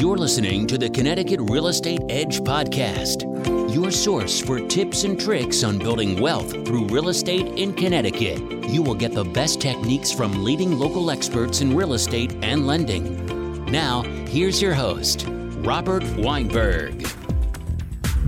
You're listening to the Connecticut Real Estate Edge Podcast, your source for tips and tricks on building wealth through real estate in Connecticut. You will get the best techniques from leading local experts in real estate and lending. Now, here's your host, Robert Weinberg.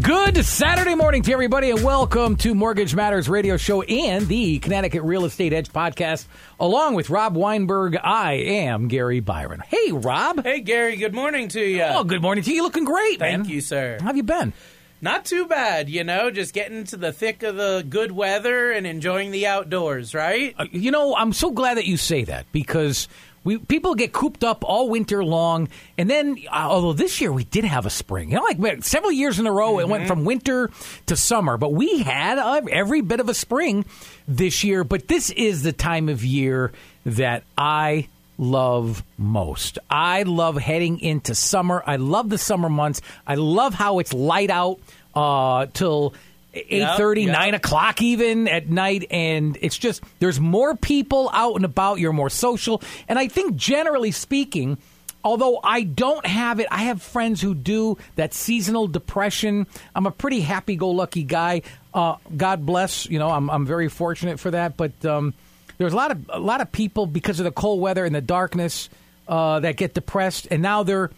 Good Saturday morning to everybody, and welcome to Mortgage Matters Radio Show and the Connecticut Real Estate Edge podcast. Along with Rob Weinberg, I am Gary Byron. Hey, Rob. Hey, Gary. Good morning to you. Oh, good morning to you. Looking great, Thank man. you, sir. How have you been? Not too bad, you know, just getting into the thick of the good weather and enjoying the outdoors, right? Uh, you know, I'm so glad that you say that because we people get cooped up all winter long, and then uh, although this year we did have a spring, you know, like several years in a row, it went from winter to summer, but we had uh, every bit of a spring this year. But this is the time of year that I love most. I love heading into summer. I love the summer months. I love how it's light out uh, till. 8.30 yep. 9 o'clock even at night and it's just there's more people out and about you're more social and i think generally speaking although i don't have it i have friends who do that seasonal depression i'm a pretty happy-go-lucky guy uh, god bless you know i'm, I'm very fortunate for that but um, there's a lot of a lot of people because of the cold weather and the darkness uh, that get depressed and now they're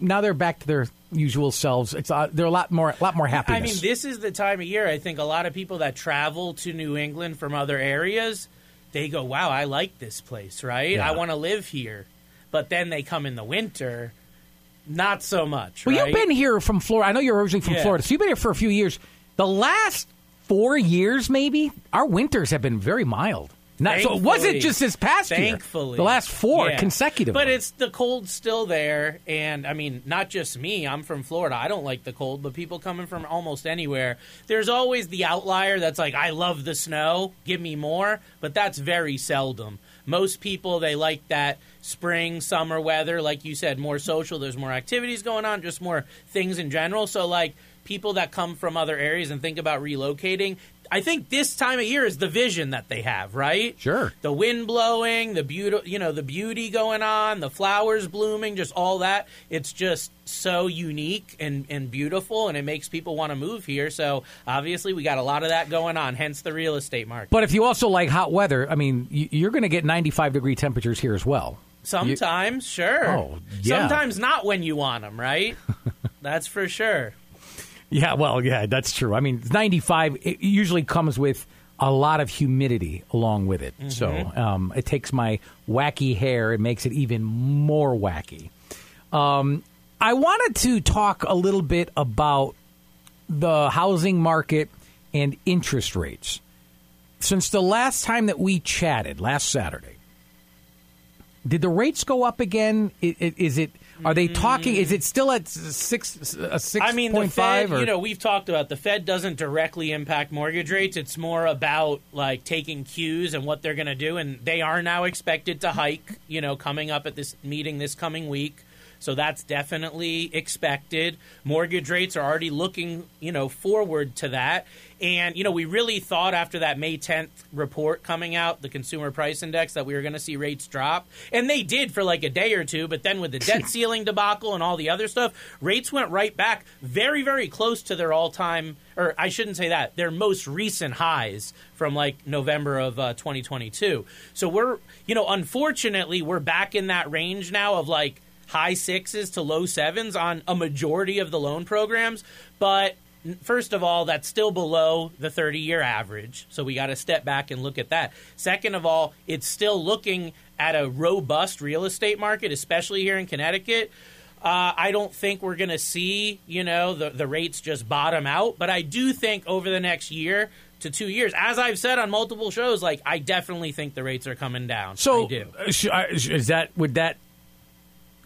now they're back to their usual selves. It's uh, they're a lot more, a lot more happiness. I mean, this is the time of year. I think a lot of people that travel to New England from other areas, they go, "Wow, I like this place, right? Yeah. I want to live here." But then they come in the winter, not so much. well, right? you've been here from Florida. I know you're originally from Yeah. Florida, so you've been here for a few years. The last four years, maybe our winters have been very mild. Not, so it wasn't just this past year. Thankfully, the last four Yeah. consecutively. But it's the cold still there, and I mean, not just me. I'm from Florida. I don't like the cold, but people coming from almost anywhere, there's always the outlier that's like, "I love the snow, give me more," but that's very seldom. Most people they like that spring, summer weather, like you said, more social. There's more activities going on, just more things in general. So like people that come from other areas and think about relocating. I think this time of year is the vision that they have, right? Sure. the wind blowing, the beauty, you know, the beauty going on, the flowers blooming, just all that. It's just so unique and, and beautiful, and it makes people want to move here. So obviously, we got a lot of that going on. Hence the real estate market. but if you also like hot weather, I mean, you- you're going to get 95 degree temperatures here as well. Sometimes, sure. Oh, yeah. Sometimes not when you want them, right? That's for sure. Yeah, well, yeah, that's true. I mean, 95 it usually comes with a lot of humidity along with it. So um, it takes my wacky hair and makes it even more wacky. Um, I wanted to talk a little bit about the housing market and interest rates. Since the last time that we chatted, last Saturday, did the rates go up again? Is it? Are they talking? Is it still at six? A six I mean, the Fed? Or you know, we've talked about the Fed doesn't directly impact mortgage rates. It's more about like taking cues and what they're going to do. And they are now expected to hike, you know, coming up at this meeting this coming week. So that's definitely expected. Mortgage rates are already looking, you know, forward to that. And, you know, we really thought after that May 10th report coming out, the consumer price index, that we were going to see rates drop. And they did for like a day or two. But then with the debt ceiling debacle and all the other stuff, rates went right back very, very close to their all time, or I shouldn't say that, their most recent highs from like November of uh, 2022. So we're, you know, unfortunately, we're back in that range now of like, high sixes to low sevens on a majority of the loan programs. But first of all, that's still below the 30 year average. So we got to step back and look at that. Second of all, it's still looking at a robust real estate market, especially here in Connecticut. Uh, I don't think we're going to see, you know, the, the rates just bottom out. But I do think over the next year to two years, as I've said on multiple shows, like I definitely think the rates are coming down. So I do. uh, is that would that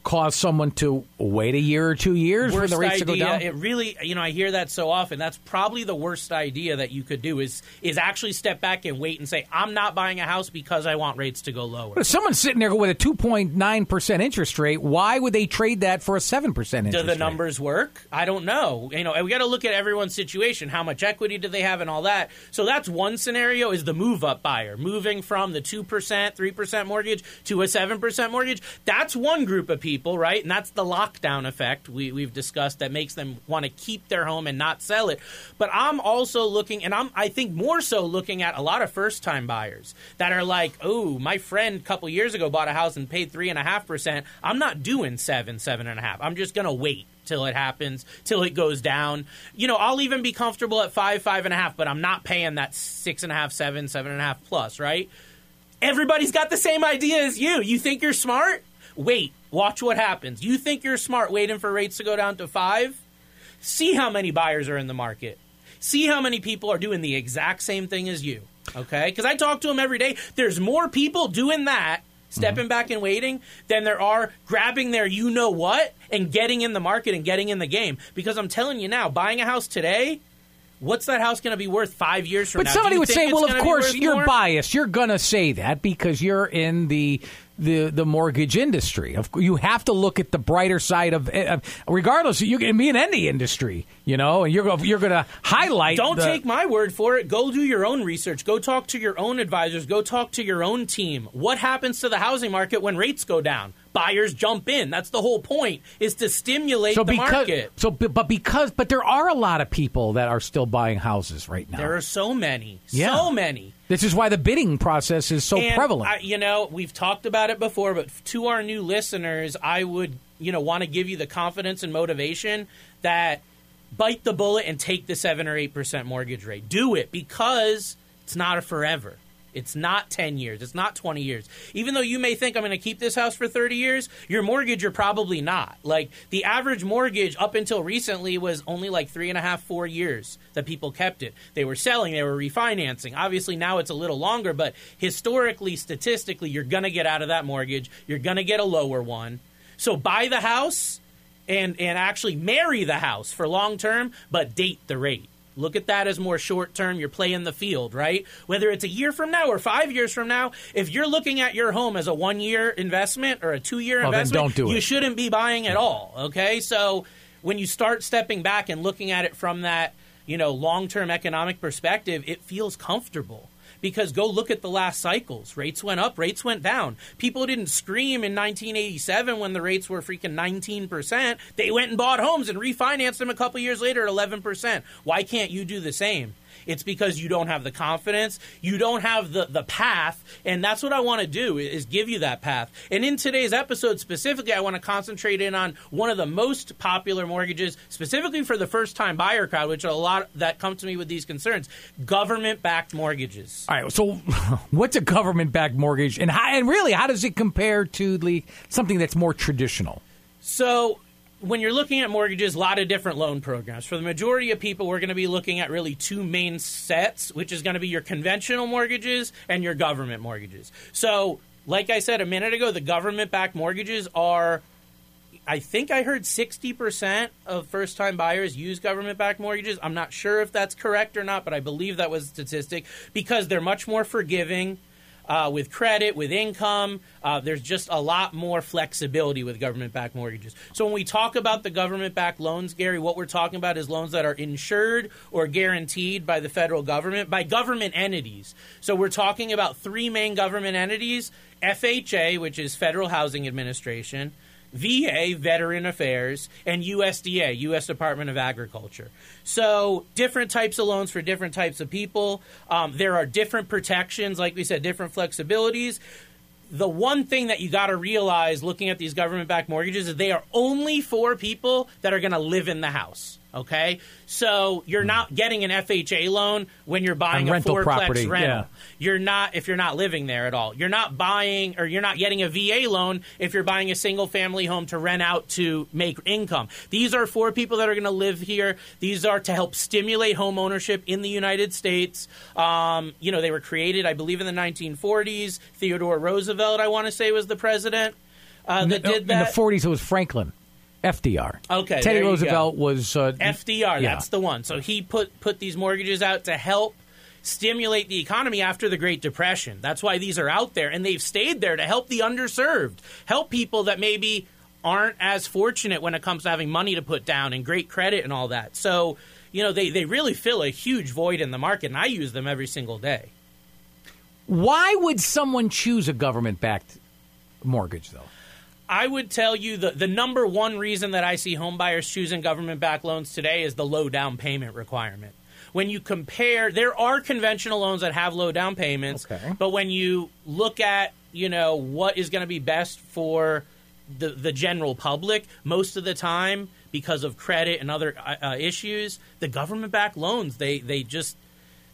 cause someone to wait a year or two years worst for the rates idea. to go down? It really, you know, I hear that so often. That's probably the worst idea that you could do is is actually step back and wait and say, I'm not buying a house because I want rates to go lower. if someone's sitting there with a two point nine percent interest rate, why would they trade that for a seven percent Do interest the rate? numbers work? I don't know. You know, and we got to look at everyone's situation. How much equity do they have, and all that. So that's one scenario: is the move up buyer moving from the two percent, three percent mortgage to a seven percent mortgage. That's one group of people. People, right? And that's the lockdown effect we, we've discussed that makes them want to keep their home and not sell it. But I'm also looking, and I'm I think more so looking at a lot of first time buyers that are like, oh, my friend a couple years ago bought a house and paid three and a half percent. I'm not doing seven, seven and a half. I'm just gonna wait till it happens, till it goes down. You know, I'll even be comfortable at five, five and a half, but I'm not paying that six and a half, seven, seven and a half plus, right? Everybody's got the same idea as you. You think you're smart? Wait, watch what happens. You think you're smart waiting for rates to go down to five? See how many buyers are in the market. See how many people are doing the exact same thing as you. Okay? Because I talk to them every day. There's more people doing that, stepping back and waiting, than there are grabbing their you know what and getting in the market and getting in the game. Because I'm telling you now, buying a house today, what's that house going to be worth five years from But now? Do somebody would say, "Well, of course you're more? biased. You're going to say that because you're in the the the mortgage industry. Of you have to look at the brighter side of, eh, of regardless. You can be in any industry, you know, and you're you're going to highlight. Don't the- take my word for it. Go do your own research. Go talk to your own advisors. Go talk to your own team. What happens to the housing market when rates go down? Buyers jump in. That's the whole point. Is to stimulate so the because market. so but because but there are a lot of people that are still buying houses right now. There are so many, Yeah. so many. this is why the bidding process is so And prevalent. I, you know, we've talked about it before, but to our new listeners, I would, you know, want to give you the confidence and motivation that bite the bullet and take the seven or eight percent mortgage rate. Do it because it's not a forever. It's not 10 years. It's not 20 years. Even though you may think I'm going to keep this house for 30 years, your mortgage, you're probably not. Like the average mortgage up until recently was only like three and a half, four years that people kept it. They were selling, they were refinancing. Obviously, now it's a little longer, but historically, statistically, you're going to get out of that mortgage. You're going to get a lower one. So buy the house and, and actually marry the house for long term, but date the rate. Look at that as more short term. You're playing the field, right? Whether it's a year from now or five years from now, if you're looking at your home as a one year investment or a two year Well, oh, investment, don't do you it. shouldn't be buying at all. Okay, so when you start stepping back and looking at it from that you know long term economic perspective, it feels comfortable. Because go look at the last cycles. Rates went up, rates went down. People didn't scream in 1987 when the rates were freaking 19%. They went and bought homes and refinanced them a couple years later at 11%. Why can't you do the same? It's because you don't have the confidence, you don't have the, the path, and that's what I want to do is give you that path. And in today's episode specifically, I want to concentrate in on one of the most popular mortgages, specifically for the first time buyer crowd, which a lot that come to me with these concerns, government backed mortgages. All right. So, what's a government-backed mortgage, and how, and really, how does it compare to the something that's more traditional? So, when you're looking at mortgages, a lot of different loan programs. For the majority of people, we're going to be looking at really two main sets, which is going to be your conventional mortgages and your government mortgages. So, like I said a minute ago, the government backed mortgages are. I think I heard 60% of first time buyers use government backed mortgages. I'm not sure if that's correct or not, but I believe that was a statistic because they're much more forgiving uh, with credit, with income. Uh, there's just a lot more flexibility with government backed mortgages. So when we talk about the government backed loans, Gary, what we're talking about is loans that are insured or guaranteed by the federal government, by government entities. So we're talking about three main government entities FHA, which is Federal Housing Administration. VA, Veteran Affairs, and USDA, U.S. Department of Agriculture. So, different types of loans for different types of people. Um, there are different protections, like we said, different flexibilities. The one thing that you got to realize looking at these government backed mortgages is they are only for people that are going to live in the house. Okay, so you're not getting an FHA loan when you're buying On a rental fourplex property, rental. yeah. You're not if you're not living there at all. You're not buying or you're not getting a VA loan if you're buying a single family home to rent out to make income. These are for people that are going to live here. These are to help stimulate home ownership in the United States. Um, you know, they were created, I believe, in the 1940s. Theodore Roosevelt, I want to say, was the president uh, that did that. in the 40s, it was Franklin, FDR. Okay, Teddy Roosevelt was uh, FDR, yeah. that's the one. So he put put these mortgages out to help stimulate the economy after the Great Depression. That's why these are out there and they've stayed there to help the underserved, help people that maybe aren't as fortunate when it comes to having money to put down and great credit and all that. So, you know, they, they really fill a huge void in the market and I use them every single day. Why would someone choose a government-backed mortgage, though? I would tell you the, the number one reason that I see homebuyers choosing government backed loans today is the low down payment requirement. When you compare, there are conventional loans that have low down payments, Okay. but when you look at you know what is going to be best for the the general public, most of the time because of credit and other uh, uh, issues, the government backed loans they they just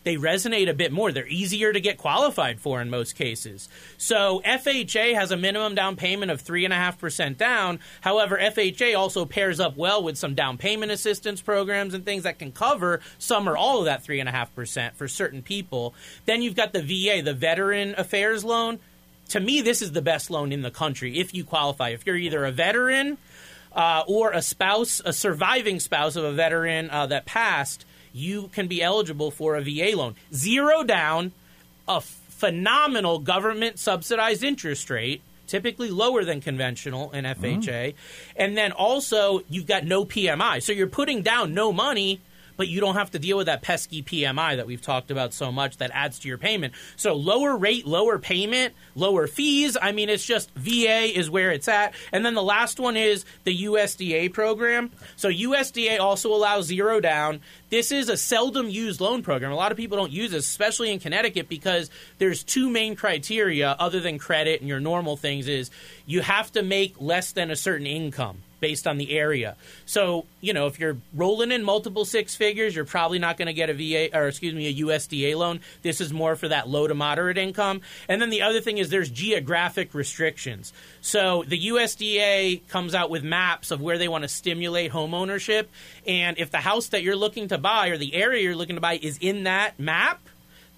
they resonate a bit more. They're easier to get qualified for in most cases. So FHA has a minimum down payment of 3.5% down. However, FHA also pairs up well with some down payment assistance programs and things that can cover some or all of that 3.5% for certain people. Then you've got the VA, the Veteran Affairs Loan. To me, this is the best loan in the country if you qualify. If you're either a veteran uh, or a spouse, a surviving spouse of a veteran uh, that passed, you can be eligible for a VA loan. Zero down, a phenomenal government subsidized interest rate, typically lower than conventional in FHA. Mm. And then also, you've got no PMI. So you're putting down no money. But you don't have to deal with that pesky PMI that we've talked about so much that adds to your payment. So lower rate, lower payment, lower fees. I mean, it's just VA is where it's at. And then the last one is the USDA program. So USDA also allows zero down. This is a seldom used loan program. A lot of people don't use this, especially in Connecticut, because there's two main criteria other than credit and your normal things is you have to make less than a certain income based on the area. So, you know, if you're rolling in multiple six figures, you're probably not going to get a VA or excuse me, a USDA loan. This is more for that low to moderate income. And then the other thing is there's geographic restrictions. So, the USDA comes out with maps of where they want to stimulate home ownership, and if the house that you're looking to buy or the area you're looking to buy is in that map,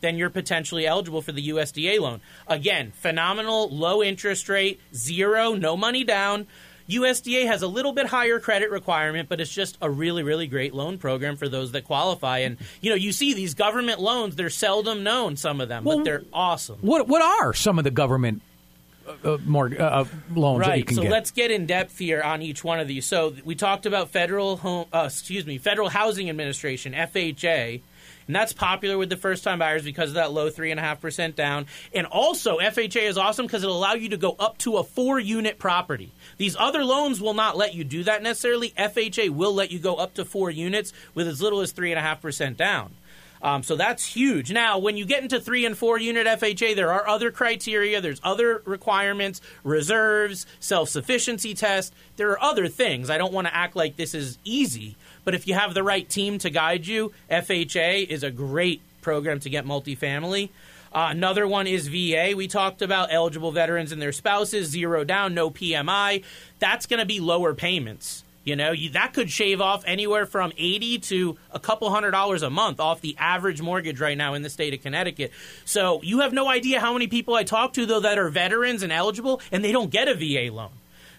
then you're potentially eligible for the USDA loan. Again, phenomenal low interest rate, zero, no money down. USDA has a little bit higher credit requirement, but it's just a really, really great loan program for those that qualify. And you know, you see these government loans; they're seldom known, some of them, Well, but they're awesome. What what are some of the government uh, uh, more uh, loans that you Right. So get? let's get in depth here on each one of these. So we talked about federal home, uh, excuse me, Federal Housing Administration (FHA). And that's popular with the first time buyers because of that low 3.5% down. And also, FHA is awesome because it'll allow you to go up to a four unit property. These other loans will not let you do that necessarily. FHA will let you go up to four units with as little as 3.5% down. Um, so that's huge. Now, when you get into three and four unit FHA, there are other criteria. There's other requirements, reserves, self sufficiency test. There are other things. I don't want to act like this is easy, but if you have the right team to guide you, FHA is a great program to get multifamily. Uh, another one is VA. We talked about eligible veterans and their spouses, zero down, no PMI. That's going to be lower payments. You know, you, that could shave off anywhere from 80 to a couple hundred dollars a month off the average mortgage right now in the state of Connecticut. So you have no idea how many people I talk to, though, that are veterans and eligible, and they don't get a VA loan.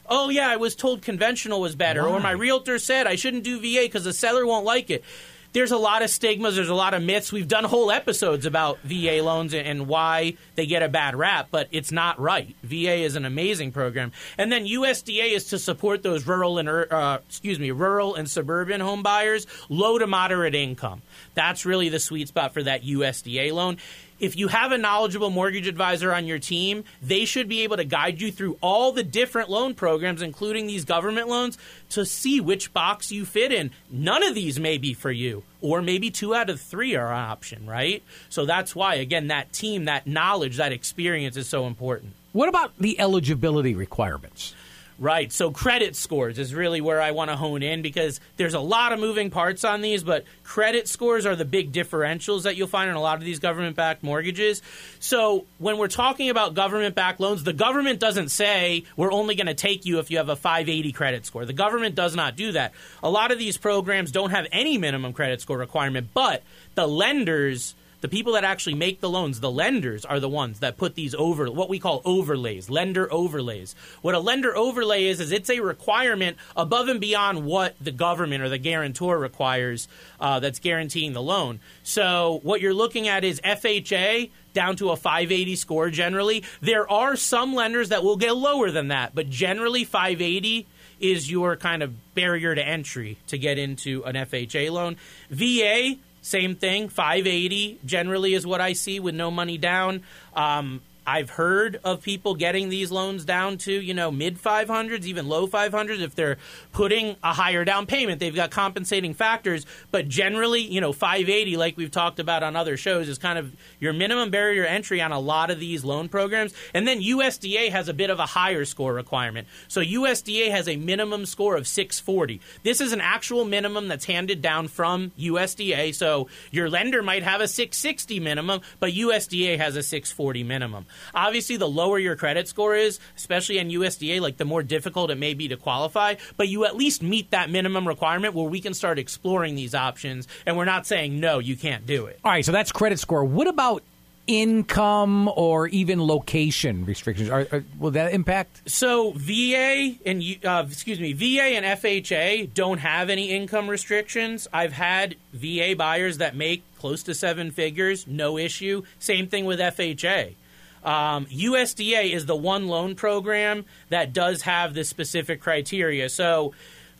Oh, yeah, I was told conventional was better, or my realtor said I shouldn't do VA because the seller won't like it. There's a lot of stigmas, there's a lot of myths. We've done whole episodes about VA loans and- why they get a bad rap, but it's not right. VA is an amazing program. And then USDA is to support those rural and uh, excuse me, rural and suburban home buyers, low to moderate income. That's really the sweet spot for that USDA loan. If you have a knowledgeable mortgage advisor on your team, they should be able to guide you through all the different loan programs, including these government loans, to see which box you fit in. None of these may be for you, or maybe two out of three are an option, right? So that's why, again, that team, that knowledge, that experience is so important. what about the eligibility requirements? Right. So credit scores is really where I want to hone in because there's a lot of moving parts on these, but credit scores are the big differentials that you'll find in a lot of these government backed mortgages. So when we're talking about government backed loans, the government doesn't say we're only going to take you if you have a 580 credit score. The government does not do that. A lot of these programs don't have any minimum credit score requirement, but the lenders the people that actually make the loans, the lenders, are the ones that put these over what we call overlays, lender overlays. What a lender overlay is is it's a requirement above and beyond what the government or the guarantor requires uh, that's guaranteeing the loan. So what you're looking at is FHA down to a 580 score. Generally, there are some lenders that will get lower than that, but generally 580 is your kind of barrier to entry to get into an FHA loan. VA same thing, 580 generally is what I see with no money down. Um, I've heard of people getting these loans down to, you know, mid 500s, even low 500s if they're putting a higher down payment. They've got compensating factors, but generally, you know, 580 like we've talked about on other shows is kind of your minimum barrier entry on a lot of these loan programs. And then USDA has a bit of a higher score requirement. So USDA has a minimum score of 640. This is an actual minimum that's handed down from USDA. So your lender might have a 660 minimum, but USDA has a 640 minimum. Obviously, the lower your credit score is, especially in USDA, like the more difficult it may be to qualify, but you at least meet that minimum requirement where we can start exploring these options and we're not saying, no, you can't do it. All right, so that's credit score. What about income or even location restrictions? Are, are, will that impact? So VA and uh, excuse me, VA and FHA don't have any income restrictions. I've had VA buyers that make close to seven figures, no issue. Same thing with FHA. Um, USDA is the one loan program that does have this specific criteria. So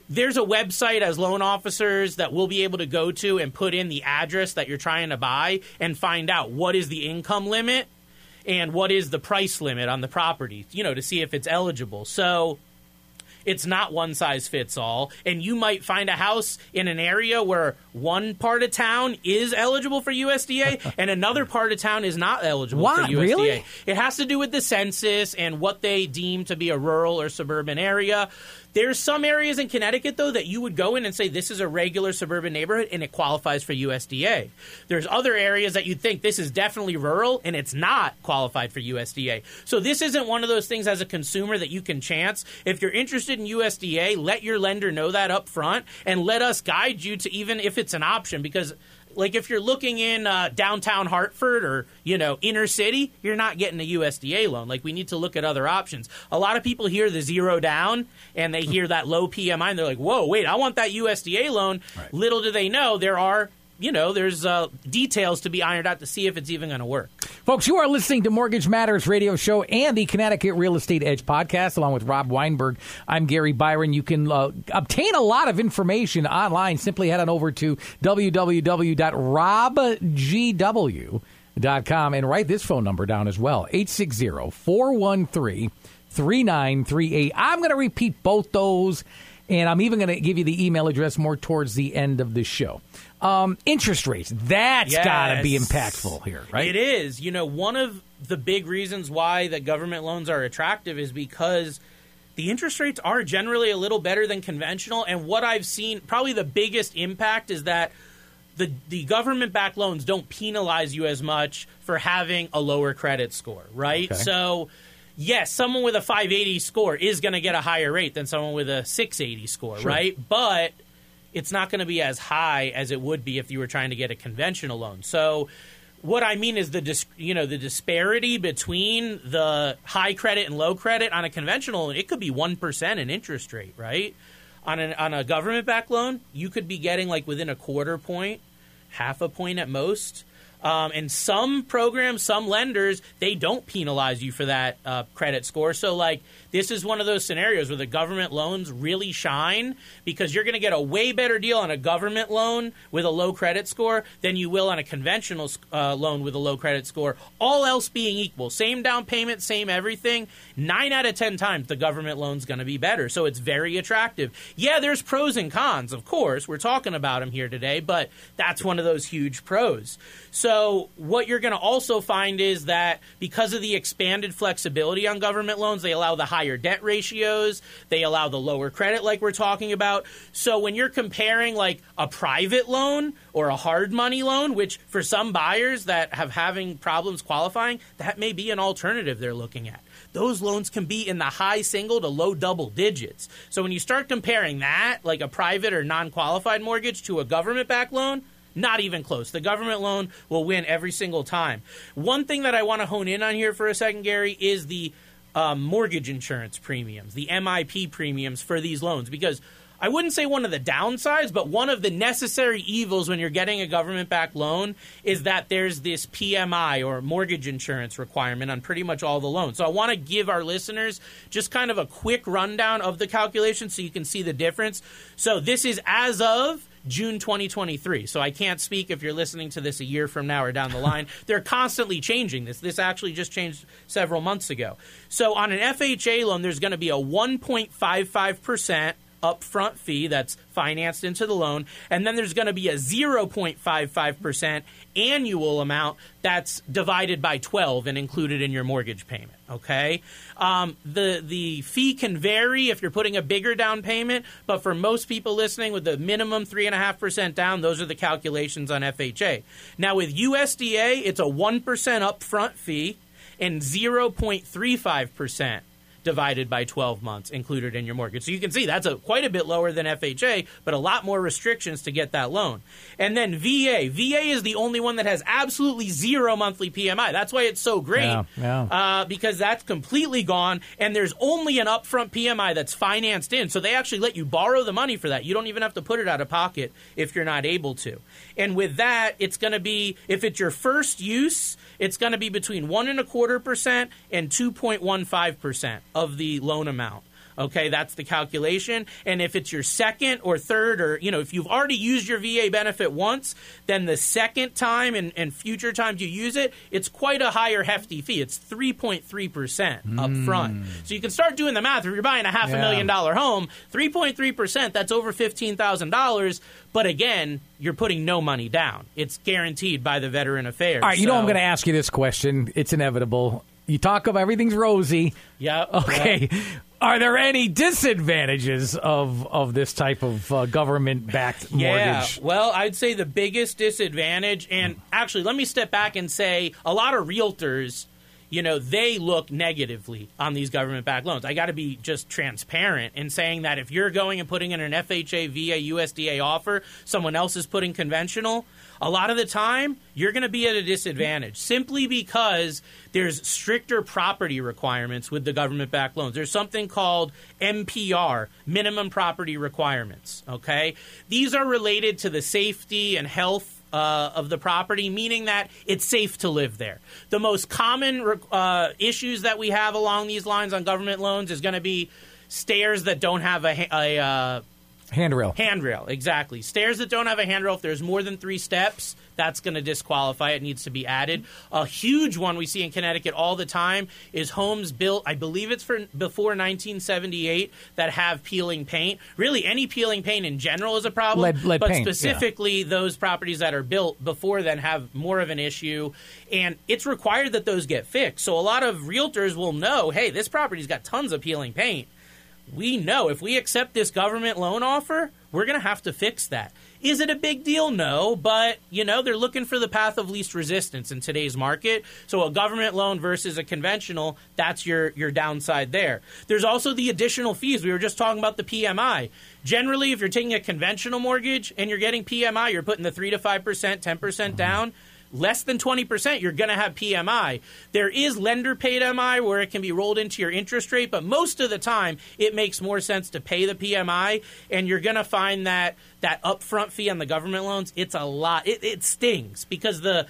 there's a website as loan officers that we'll be able to go to and put in the address that you're trying to buy and find out what is the income limit and what is the price limit on the property, you know, to see if it's eligible. So it's not one size fits all. And you might find a house in an area where one part of town is eligible for USDA and another part of town is not eligible what? for USDA. Really? It has to do with the census and what they deem to be a rural or suburban area. There's some areas in Connecticut, though, that you would go in and say this is a regular suburban neighborhood and it qualifies for USDA. There's other areas that you'd think this is definitely rural and it's not qualified for USDA. So this isn't one of those things as a consumer that you can chance. If you're interested in USDA, let your lender know that up front and let us guide you to even if it's an option because like if you're looking in uh, downtown Hartford or you know inner city, you're not getting a USDA loan. Like we need to look at other options. A lot of people hear the zero down and they hear that low PMI and they're like, "Whoa, wait, I want that USDA loan." Right. Little do they know there are you know, there's uh, details to be ironed out to see if it's even going to work. Folks, you are listening to Mortgage Matters radio show and the Connecticut Real Estate Edge podcast, along with Rob Weinberg. I'm Gary Byron. You can uh, obtain a lot of information online. Simply head on over to www.robgw.com and write this phone number down as well 860 413 3938. I'm going to repeat both those, and I'm even going to give you the email address more towards the end of the show. Um, interest rates. That's Yes. got to be impactful here, right? It is. You know, one of the big reasons why the government loans are attractive is because the interest rates are generally a little better than conventional. And what I've seen, probably the biggest impact is that the the government backed loans don't penalize you as much for having a lower credit score, right? Okay. So yes, someone with a 580 score is going to get a higher rate than someone with a 680 score, right? But it's not going to be as high as it would be if you were trying to get a conventional loan. So what I mean is the dis- you know the disparity between the high credit and low credit on a conventional it could be 1% in interest rate, right? On an, on a government backed loan, you could be getting like within a quarter point, half a point at most. Um, and some programs, some lenders, they don't penalize you for that uh, credit score. So, like, this is one of those scenarios where the government loans really shine because you're going to get a way better deal on a government loan with a low credit score than you will on a conventional uh, loan with a low credit score. All else being equal, same down payment, same everything. Nine out of ten times, the government loan's going to be better. So it's very attractive. Yeah, there's pros and cons, of course. We're talking about them here today, but that's one of those huge pros. So what you're going to also find is that because of the expanded flexibility on government loans, they allow the higher debt ratios, they allow the lower credit like we're talking about. So when you're comparing like a private loan or a hard money loan, which for some buyers that have having problems qualifying, that may be an alternative they're looking at. Those loans can be in the high single to low double digits. So when you start comparing that, like a private or non-qualified mortgage to a government backed loan, not even close. The government loan will win every single time. One thing that I want to hone in on here for a second, Gary, is the um, mortgage insurance premiums, the MIP premiums for these loans, because I wouldn't say one of the downsides, but one of the necessary evils when you're getting a government backed loan is that there's this PMI or mortgage insurance requirement on pretty much all the loans. So I want to give our listeners just kind of a quick rundown of the calculation so you can see the difference. So this is as of June 2023. So I can't speak if you're listening to this a year from now or down the line. They're constantly changing this. This actually just changed several months ago. So on an FHA loan, there's going to be a 1.55% upfront fee that's financed into the loan, and then there's going to be a 0.55% annual amount that's divided by 12 and included in your mortgage payment. Okay, um, the the fee can vary if you're putting a bigger down payment, but for most people listening, with the minimum three and a half percent down, those are the calculations on FHA. Now with USDA, it's a one percent upfront fee and 0.35 percent divided by 12 months included in your mortgage. So you can see that's a, quite a bit lower than FHA, but a lot more restrictions to get that loan. And then VA. VA is the only one that has absolutely zero monthly PMI. That's why it's so great Yeah, yeah. Uh, because that's completely gone, and there's only an upfront PMI that's financed in. So they actually let you borrow the money for that. You don't even have to put it out of pocket if you're not able to. And with that, it's going to be if it's your first use, it's going to be between one and a quarter percent and two point one five percent of the loan amount. Okay, that's the calculation. And if it's your second or third, or, you know, if you've already used your VA benefit once, then the second time and, and future times you use it, it's quite a higher hefty fee. It's 3.3% up hmm. front. So you can start doing the math. If you're buying a half a million dollar home, 3.3%, that's over $15,000. But again, you're putting no money down. It's guaranteed by the Veteran Affairs. All right, you know I'm going to ask you this question. It's inevitable. You talk about everything's rosy. Yeah. Okay. Are there any disadvantages of of this type of uh, government backed mortgage? Yeah, well, I'd say the biggest disadvantage, and actually, let me step back and say a lot of realtors, you know, they look negatively on these government backed loans. I got to be just transparent in saying that if you're going and putting in an FHA via USDA offer, someone else is putting conventional. A lot of the time, you're going to be at a disadvantage simply because there's stricter property requirements with the government backed loans. There's something called MPR, minimum property requirements. Okay? These are related to the safety and health uh, of the property, meaning that it's safe to live there. The most common uh, issues that we have along these lines on government loans is going to be stairs that don't have a, a uh, Handrail. Handrail, exactly. Stairs that don't have a handrail, if there's more than three steps, that's going to disqualify. It needs to be added. A huge one we see in Connecticut all the time is homes built, I believe it's for before 1978, that have peeling paint. Really, any peeling paint in general is a problem. Lead- lead but paint, yeah. specifically, those properties that are built before then have more of an issue. And it's required that those get fixed. So a lot of realtors will know hey, this property's got tons of peeling paint we know if we accept this government loan offer, we're going to have to fix that. Is it a big deal? No, but you know, they're looking for the path of least resistance in today's market. So a government loan versus a conventional, that's your your downside there. There's also the additional fees. We were just talking about the PMI. Generally, if you're taking a conventional mortgage and you're getting PMI, you're putting the 3 to 5%, 10% down less than 20%, you're going to have PMI. There is lender paid MI where it can be rolled into your interest rate, but most of the time it makes more sense to pay the PMI and you're going to find that that upfront fee on the government loans, it's a lot. It, it stings because the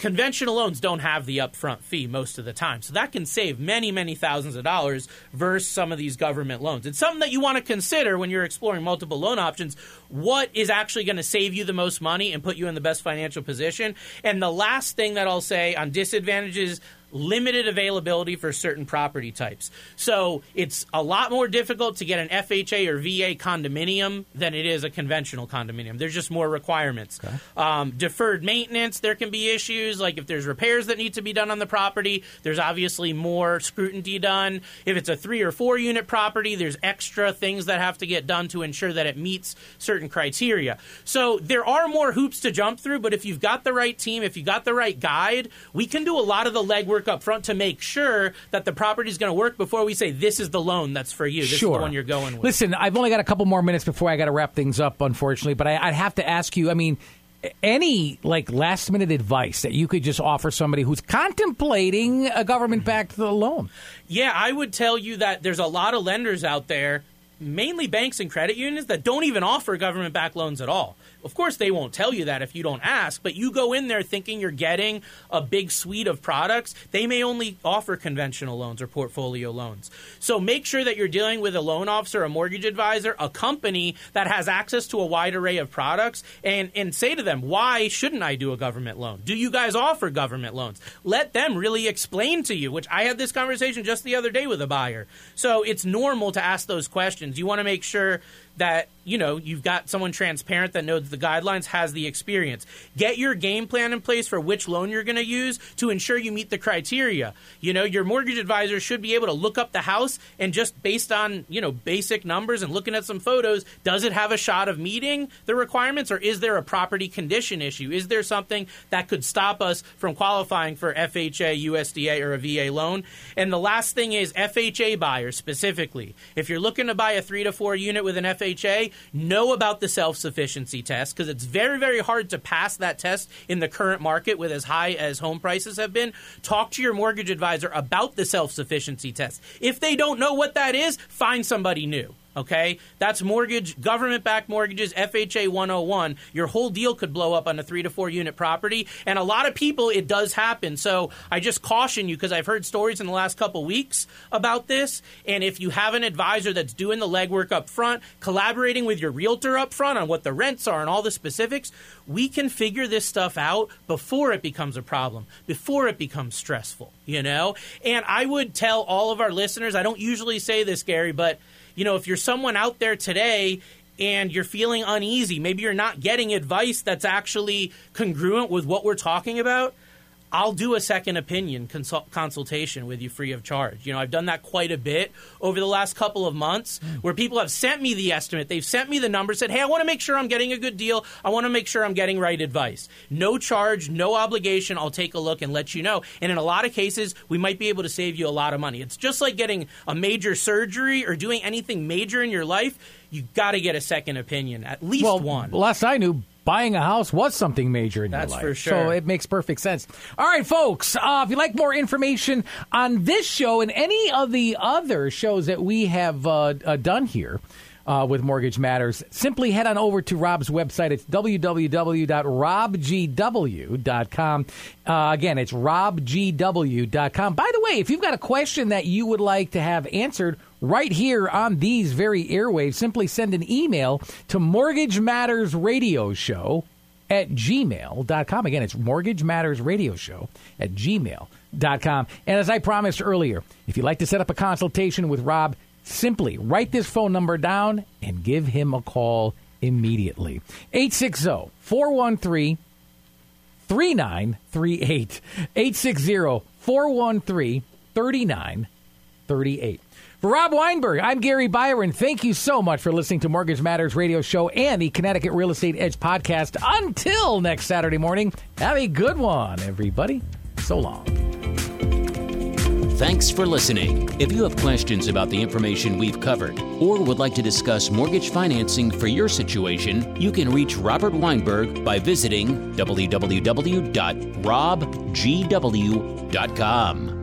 conventional loans don't have the upfront fee most of the time. So that can save many, many thousands of dollars versus some of these government loans. It's something that you want to consider when you're exploring multiple loan options. What is actually going to save you the most money and put you in the best financial position? And the last thing that I'll say on disadvantages limited availability for certain property types. So it's a lot more difficult to get an FHA or VA condominium than it is a conventional condominium. There's just more requirements. Um, deferred maintenance, there can be issues. Like if there's repairs that need to be done on the property, there's obviously more scrutiny done. If it's a three or four unit property, there's extra things that have to get done to ensure that it meets certain criteria. So there are more hoops to jump through, but if you've got the right team, if you've got the right guide, we can do a lot of the legwork up front to make sure that the property is going to work before we say this is the loan that's for you. This sure. is the one you're going with. Listen, I've only got a couple more minutes before I got to wrap things up, unfortunately. But I, I'd have to ask you. I mean, any like last minute advice that you could just offer somebody who's contemplating a government backed loan? Yeah, I would tell you that there's a lot of lenders out there mainly banks and credit unions that don't even offer government backed loans at all. Of course, they won't tell you that if you don't ask, but you go in there thinking you're getting a big suite of products. They may only offer conventional loans or portfolio loans. So make sure that you're dealing with a loan officer, a mortgage advisor, a company that has access to a wide array of products, and, and say to them, why shouldn't I do a government loan? Do you guys offer government loans? Let them really explain to you, which I had this conversation just the other day with a buyer. So it's normal to ask those questions. You want to make sure that you know you've got someone transparent that knows the guidelines has the experience. Get your game plan in place for which loan you're going to use to ensure you meet the criteria. You know your mortgage advisor should be able to look up the house and just based on you know basic numbers and looking at some photos does it have a shot of meeting the requirements or is there a property condition issue? Is there something that could stop us from qualifying for FHA USDA or a VA loan? And the last thing is FHA buyers specifically. If you're looking to buy a 3 to 4 unit with an FHA FHA know about the self sufficiency test because it's very, very hard to pass that test in the current market with as high as home prices have been. Talk to your mortgage advisor about the self sufficiency test. If they don't know what that is, find somebody new. Okay, that's mortgage, government backed mortgages, FHA 101. Your whole deal could blow up on a three to four unit property. And a lot of people, it does happen. So I just caution you because I've heard stories in the last couple weeks about this. And if you have an advisor that's doing the legwork up front, collaborating with your realtor up front on what the rents are and all the specifics, we can figure this stuff out before it becomes a problem, before it becomes stressful, you know? And I would tell all of our listeners, I don't usually say this, Gary, but you know, if you're someone out there today and you're feeling uneasy, maybe you're not getting advice that's actually congruent with what we're talking about, I'll do a second opinion consult- consultation with you free of charge. You know, I've done that quite a bit over the last couple of months where people have sent me the estimate, they've sent me the number, said, hey, I want to make sure I'm getting a good deal. I want to make sure I'm getting right advice. No charge, no obligation. I'll take a look and let you know. And in a lot of cases, we might be able to save you a lot of money. It's just like getting a major surgery or doing anything major in your life you got to get a second opinion, at least well, one. Last I knew, buying a house was something major in That's your life. for sure. So it makes perfect sense. All right, folks, uh, if you'd like more information on this show and any of the other shows that we have uh, uh, done here, uh, with Mortgage Matters, simply head on over to Rob's website. It's www.robgw.com. Uh, again, it's robgw.com. By the way, if you've got a question that you would like to have answered right here on these very airwaves, simply send an email to Mortgage Matters Radio Show at gmail.com. Again, it's Mortgage Matters Radio Show at gmail.com. And as I promised earlier, if you'd like to set up a consultation with Rob, Simply write this phone number down and give him a call immediately. 860 413 3938. 860 413 3938. For Rob Weinberg, I'm Gary Byron. Thank you so much for listening to Mortgage Matters Radio Show and the Connecticut Real Estate Edge podcast. Until next Saturday morning, have a good one, everybody. So long. Thanks for listening. If you have questions about the information we've covered or would like to discuss mortgage financing for your situation, you can reach Robert Weinberg by visiting www.robgw.com.